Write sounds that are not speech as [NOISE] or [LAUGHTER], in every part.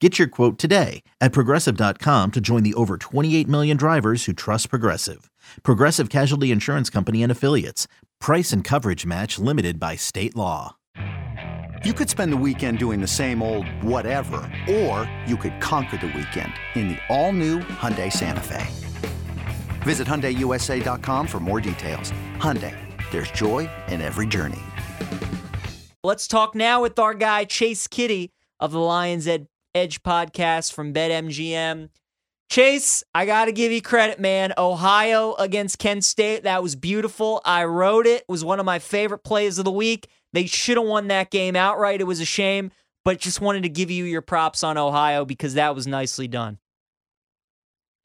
Get your quote today at progressive.com to join the over 28 million drivers who trust Progressive. Progressive Casualty Insurance Company and Affiliates. Price and coverage match limited by state law. You could spend the weekend doing the same old whatever, or you could conquer the weekend in the all-new Hyundai Santa Fe. Visit HyundaiUSA.com for more details. Hyundai, there's joy in every journey. Let's talk now with our guy Chase Kiddy of the Lions Ed- Edge podcast from BetMGM. Chase, I got to give you credit, man. Ohio against Kent State, that was beautiful. I wrote it. it was one of my favorite plays of the week. They should have won that game outright. It was a shame, but just wanted to give you your props on Ohio because that was nicely done.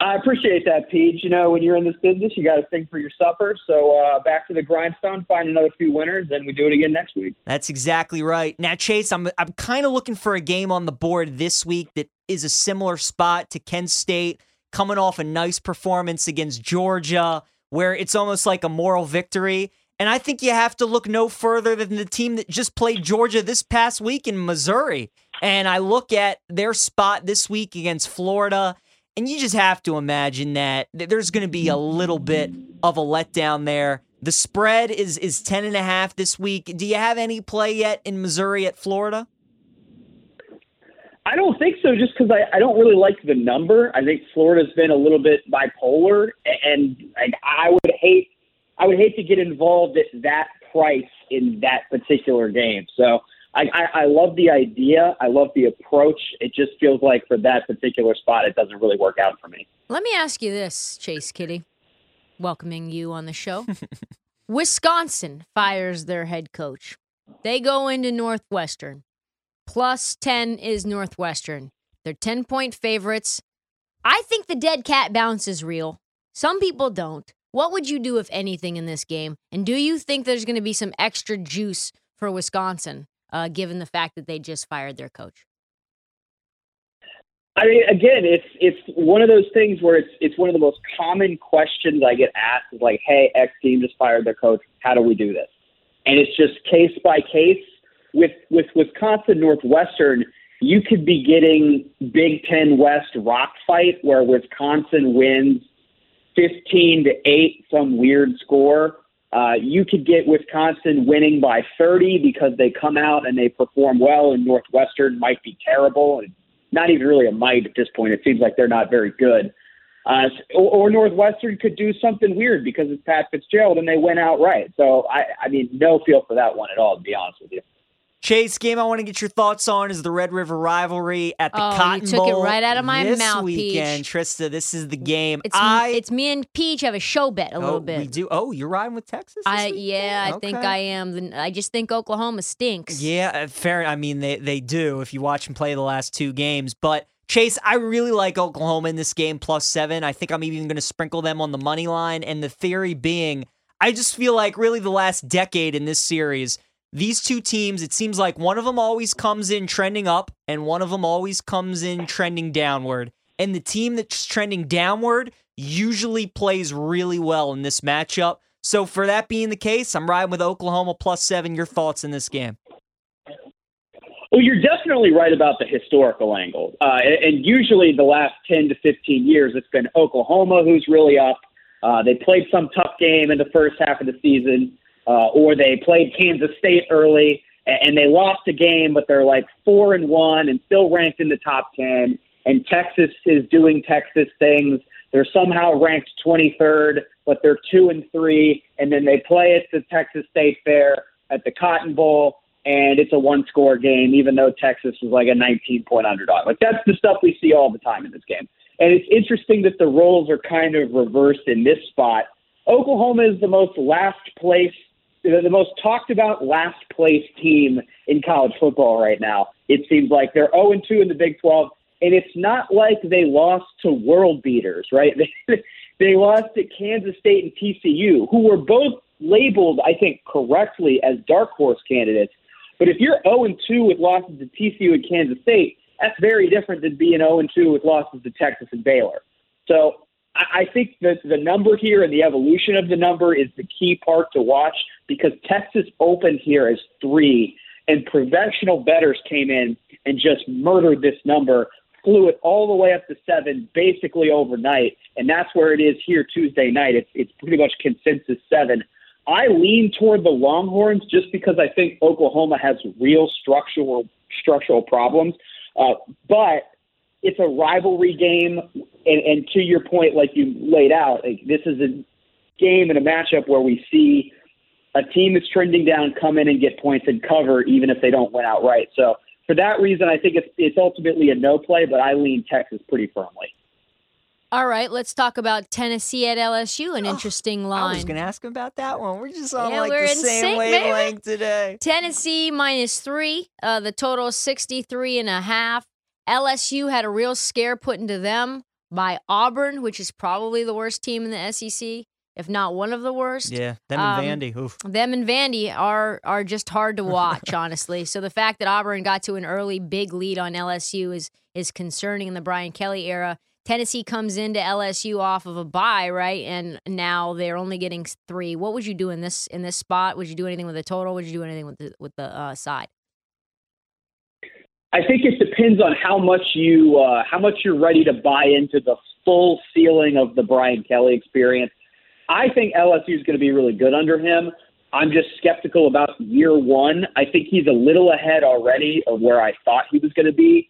I appreciate that, Pete. You know, when you're in this business, you got to think for your supper. So uh, back to the grindstone, find another few winners, and we do it again next week. That's exactly right. Now, Chase, I'm I'm kind of looking for a game on the board this week that is a similar spot to Kent State, coming off a nice performance against Georgia, where it's almost like a moral victory. And I think you have to look no further than the team that just played Georgia this past week in Missouri. And I look at their spot this week against Florida and you just have to imagine that there's going to be a little bit of a letdown there. The spread is is 10 and a half this week. Do you have any play yet in Missouri at Florida? I don't think so, just because I, I don't really like the number. I think Florida's been a little bit bipolar, and like, I would hate I would hate to get involved at that price in that particular game. So I, I, I love the idea. I love the approach. It just feels like for that particular spot, it doesn't really work out for me. Let me ask you this, Chase Kiddy, welcoming you on the show. [LAUGHS] Wisconsin fires their head coach. They go into Northwestern. Plus 10 is Northwestern. They're 10 point favorites. I think the dead cat bounce is real. Some people don't. What would you do, if anything, in this game? And do you think there's going to be some extra juice for Wisconsin? Uh, given the fact that they just fired their coach? I mean, again, it's it's one of those things where it's it's one of the most common questions I get asked is like, "Hey, X team just fired their coach. How do we do this?" And it's just case by case. With with Wisconsin Northwestern, you could be getting Big Ten West rock fight where Wisconsin wins fifteen to eight, some weird score, uh, you could get Wisconsin winning by 30 because they come out and they perform well, and Northwestern might be terrible, and not even really a might at this point. It seems like they're not very good. Uh, or, or Northwestern could do something weird because it's Pat Fitzgerald and they win outright. So I, I mean, no feel for that one at all, to be honest with you. Chase, game I want to get your thoughts on is the Red River rivalry at the oh, Cotton you took Bowl it right out of my this mouth, weekend. Peach. Trista, this is the game. It's I, me, it's me and Peach have a show bet a oh, little bit. We do. Oh, you're riding with Texas. I yeah, I think I am. I just think Oklahoma stinks. Yeah, uh, fair. I mean, they they do if you watch them play the last two games, but. Chase, I really like Oklahoma in this game plus seven. I think I'm even going to sprinkle them on the money line. And the theory being, I just feel like really the last decade in this series, these two teams, it seems like one of them always comes in trending up and one of them always comes in trending downward. And the team that's trending downward usually plays really well in this matchup. So, for that being the case, I'm riding with Oklahoma plus seven. Your thoughts in this game? Well, you're definitely right about the historical angle. Uh, and usually the last 10 to 15 years, it's been Oklahoma who's really up. Uh, they played some tough game in the first half of the season, uh, or they played Kansas State early and they lost a game, but they're like four and one and still ranked in the top 10. And Texas is doing Texas things. They're somehow ranked 23rd, but they're two and three. And then they play at the Texas State Fair at the Cotton Bowl and it's a one score game, even though Texas was like a 19 point underdog. Like that's the stuff we see all the time in this game. And it's interesting that the roles are kind of reversed in this spot. Oklahoma is the most last place, the most talked about last place team in college football right now. It seems like they're 0 2 in the Big 12. And it's not like they lost to world beaters, right? [LAUGHS] They, lost to Kansas State and TCU, who were both labeled, I think, correctly as dark horse candidates. But if you're 0 2 with losses to TCU and Kansas State, that's very different than being 0 2 with losses to Texas and Baylor. So I think that the number here and the evolution of the number is the key part to watch because Texas opened here as three, and professional bettors came in and just murdered this number, flew it all the way up to seven basically overnight, and that's where it is here Tuesday night. It's it's pretty much consensus seven. I lean toward the Longhorns just because I think Oklahoma has real structural structural problems, uh, but it's a rivalry game, and, and to your point, like you laid out, like this is a game and a matchup where we see a team that's trending down come in and get points and cover, even if they don't win outright. So for that reason, I think it's it's ultimately a no play, but I lean Texas pretty firmly. All right, let's talk about Tennessee at LSU. An oh, interesting line. I was going to ask him about that one. We're just on yeah, like the same sync, wavelength today. Tennessee minus three. Uh, the total is 63 and a half. LSU had a real scare put into them by Auburn, which is probably the worst team in the SEC, if not one of the worst. Yeah, them and um, Vandy. Oof. Them and Vandy are are just hard to watch, [LAUGHS] honestly. So the fact that Auburn got to an early big lead on LSU is is concerning in the Brian Kelly era. Tennessee comes into LSU off of a bye, right? And now they're only getting three. What would you do in this in this spot? Would you do anything with the total? Would you do anything with the with the uh, side? I think it depends on how much you uh, how much you're ready to buy into the full ceiling of the Brian Kelly experience. I think LSU is going to be really good under him. I'm just skeptical about year one. I think he's a little ahead already of where I thought he was going to be.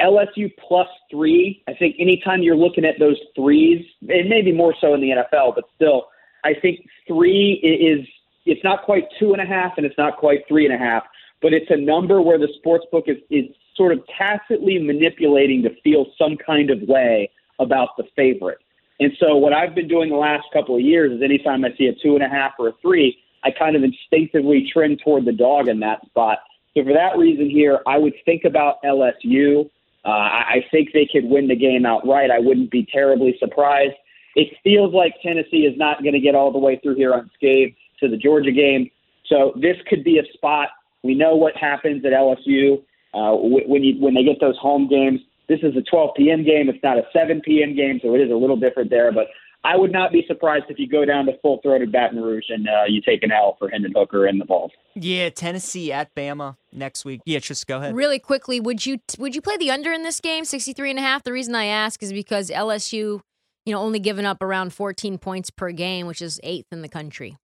LSU plus three. I think anytime you're looking at those threes, and maybe more so in the NFL, but still, I think three is it's not quite two and a half, and it's not quite three and a half but it's a number where the sports book is, is sort of tacitly manipulating to feel some kind of way about the favorite. And so what I've been doing the last couple of years is anytime I see a two and a half or a three, I kind of instinctively trend toward the dog in that spot. So for that reason here, I would think about LSU. Uh, I think they could win the game outright. I wouldn't be terribly surprised. It feels like Tennessee is not going to get all the way through here unscathed to the Georgia game. So this could be a spot we know what happens at LSU uh, when you when they get those home games. This is a 12 p.m. game. It's not a 7 p.m. game, so it is a little different there. But I would not be surprised if you go down to full throated Baton Rouge and uh, you take an L for Hendon Hooker and the Vols. Yeah, Tennessee at Bama next week. Yeah, just go ahead. Really quickly, would you would you play the under in this game, 63 and a half? The reason I ask is because LSU, you know, only giving up around 14 points per game, which is eighth in the country.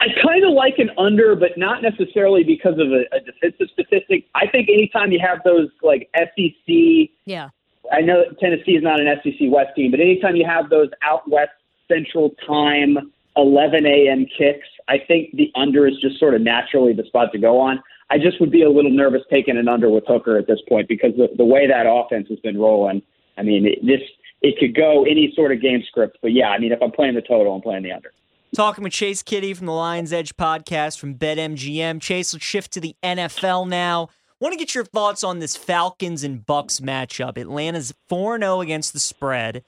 I kind of like an under, but not necessarily because of a, a defensive statistic. I think anytime you have those like SEC, yeah. I know Tennessee is not an SEC West team, but anytime you have those out west Central Time 11 a.m. kicks, I think the under is just sort of naturally the spot to go on. I just would be a little nervous taking an under with Hooker at this point because the, the way that offense has been rolling. I mean, it, this it could go any sort of game script, but yeah, I mean, if I'm playing the total, I'm playing the under. Talking with Chase Kiddy from the Lions Edge podcast from BetMGM. Chase, let's shift to the NFL now. Want to get your thoughts on this Falcons and Bucks matchup. Atlanta's 4 0 against the spread.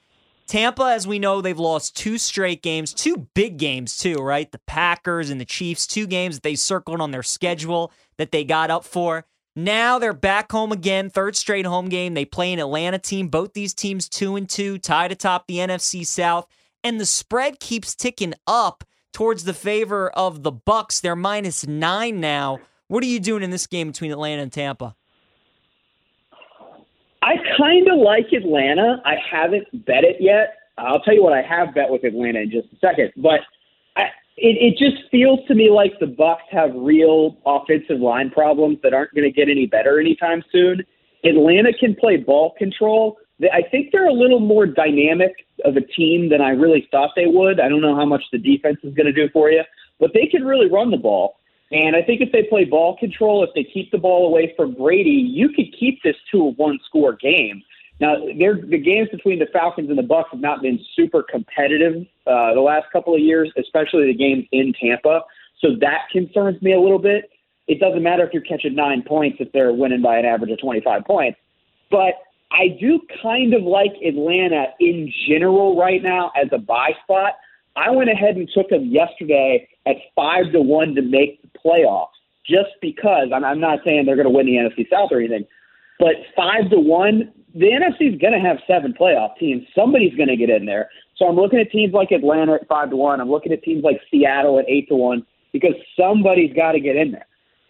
Tampa, as we know, they've lost two straight games, two big games, too, right? The Packers and the Chiefs, two games that they circled on their schedule that they got up for. Now they're back home again, third straight home game. They play an Atlanta team. Both these teams, two and two, tied atop the NFC South and the spread keeps ticking up towards the favor of the Bucks. They're minus nine now. What are you doing in this game between Atlanta and Tampa? I kind of like Atlanta. I haven't bet it yet. I'll tell you what I have bet with Atlanta in just a second, but I, it, it just feels to me like the Bucks have real offensive line problems that aren't going to get any better anytime soon. Atlanta can play ball control, I think they're a little more dynamic of a team than I really thought they would. I don't know how much the defense is going to do for you, but they can really run the ball. And I think if they play ball control, if they keep the ball away from Brady, you could keep this to a one-score game. Now, the games between the Falcons and the Bucks have not been super competitive uh, the last couple of years, especially the games in Tampa. So that concerns me a little bit. It doesn't matter if you're catching nine points if they're winning by an average of 25 points. But I do kind of like Atlanta in general right now as a buy spot. I went ahead and took them yesterday at five to one to make the playoffs, just because I'm, I'm not saying they're going to win the NFC South or anything, but five to one, the NFC is going to have seven playoff teams. Somebody's going to get in there. So I'm looking at teams like Atlanta at five to one. I'm looking at teams like Seattle at eight to one because somebody's got to get in there.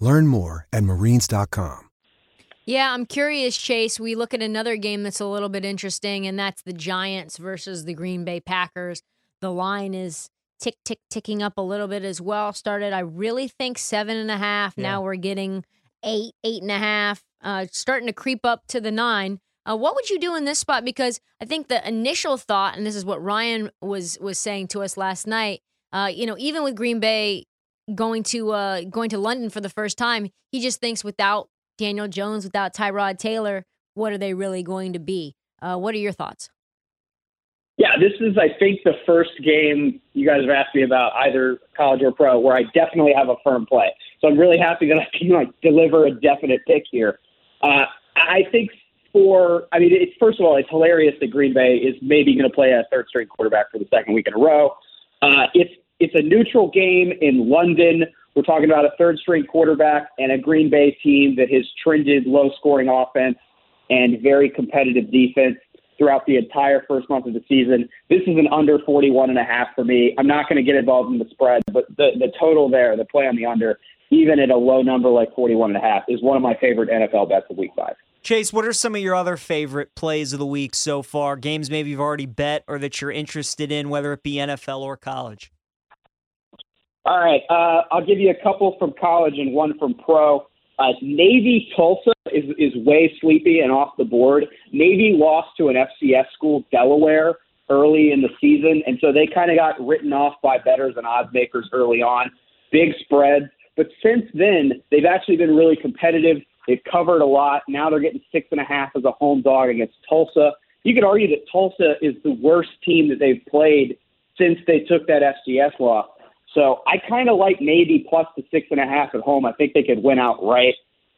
Learn more at marines.com. Yeah, I'm curious, Chase. We look at another game that's a little bit interesting, and that's the Giants versus the Green Bay Packers. The line is tick, tick, ticking up a little bit as well. Started, I really think seven and a half. Yeah. Now we're getting eight, eight and a half, uh, starting to creep up to the nine. Uh, what would you do in this spot? Because I think the initial thought, and this is what Ryan was was saying to us last night. Uh, you know, even with Green Bay going to uh, going to London for the first time, he just thinks without Daniel Jones, without Tyrod Taylor, what are they really going to be? Uh, what are your thoughts? Yeah, this is, I think, the first game you guys have asked me about, either college or pro, where I definitely have a firm play. So I'm really happy that I can like deliver a definite pick here. Uh, I think for, I mean, it's first of all, it's hilarious that Green Bay is maybe going to play a third string quarterback for the second week in a row. Uh, it's it's a neutral game in London. We're talking about a third string quarterback and a Green Bay team that has trended low scoring offense and very competitive defense throughout the entire first month of the season. This is an under 41 and a half for me. I'm not going to get involved in the spread, but the, the total there, the play on the under, even at a low number like 41 and a half, is one of my favorite NFL bets of week five. Chase, what are some of your other favorite plays of the week so far? Games maybe you've already bet or that you're interested in, whether it be NFL or college? All right. Uh, I'll give you a couple from college and one from pro. Uh, Navy Tulsa is, is way sleepy and off the board. Navy lost to an FCS school, Delaware, early in the season, and so they kind of got written off by bettors and odds makers early on. Big spreads. But since then, they've actually been really competitive. They've covered a lot. Now they're getting six and a half as a home dog against Tulsa. You could argue that Tulsa is the worst team that they've played since they took that FCS loss. So I kind of like Navy plus the six and a half at home. I think they could win outright.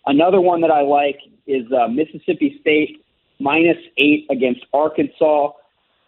Another one that I like is uh, Mississippi State minus eight against Arkansas.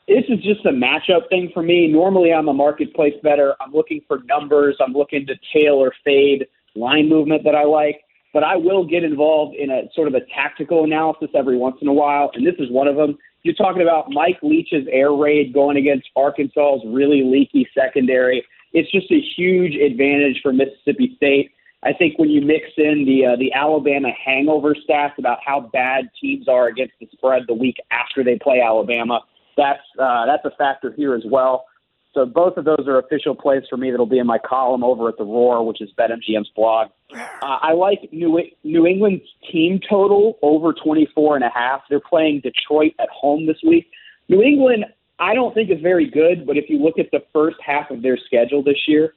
This is just a matchup thing for me. Normally, I'm a marketplace better. I'm looking for numbers. I'm looking to tail or fade line movement that I like. But I will get involved in a sort of a tactical analysis every once in a while, and this is one of them. You're talking about Mike Leach's air raid going against Arkansas's really leaky secondary it's just a huge advantage for Mississippi State. I think when you mix in the uh, the Alabama hangover stats about how bad teams are against the spread the week after they play Alabama, that's uh, that's a factor here as well. So both of those are official plays for me that'll be in my column over at the Roar, which is BetMGM's blog. Uh, I like New New England's team total over 24 and a half. They're playing Detroit at home this week. New England, I don't think is very good, but if you look at the first half of their schedule this year,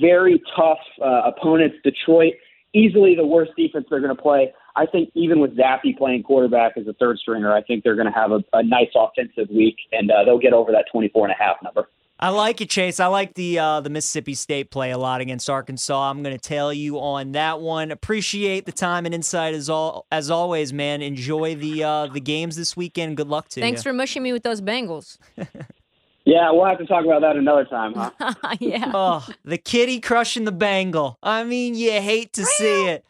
very tough uh, opponents. Detroit, easily the worst defense they're going to play. I think even with Zappe playing quarterback as a third stringer, I think they're going to have a, a nice offensive week, and uh, they'll get over that 24 and a half number. I like it, Chase. I like the uh, the Mississippi State play a lot against Arkansas. I'm going to tell you on that one. Appreciate the time and insight as all as always, man. Enjoy the uh, the games this weekend. Good luck to Thanks you. Thanks for mushing me with those Bengals. [LAUGHS] Yeah, we'll have to talk about that another time, huh? [LAUGHS] yeah. oh, the kitty crushing the bangle. I mean, you hate to see it.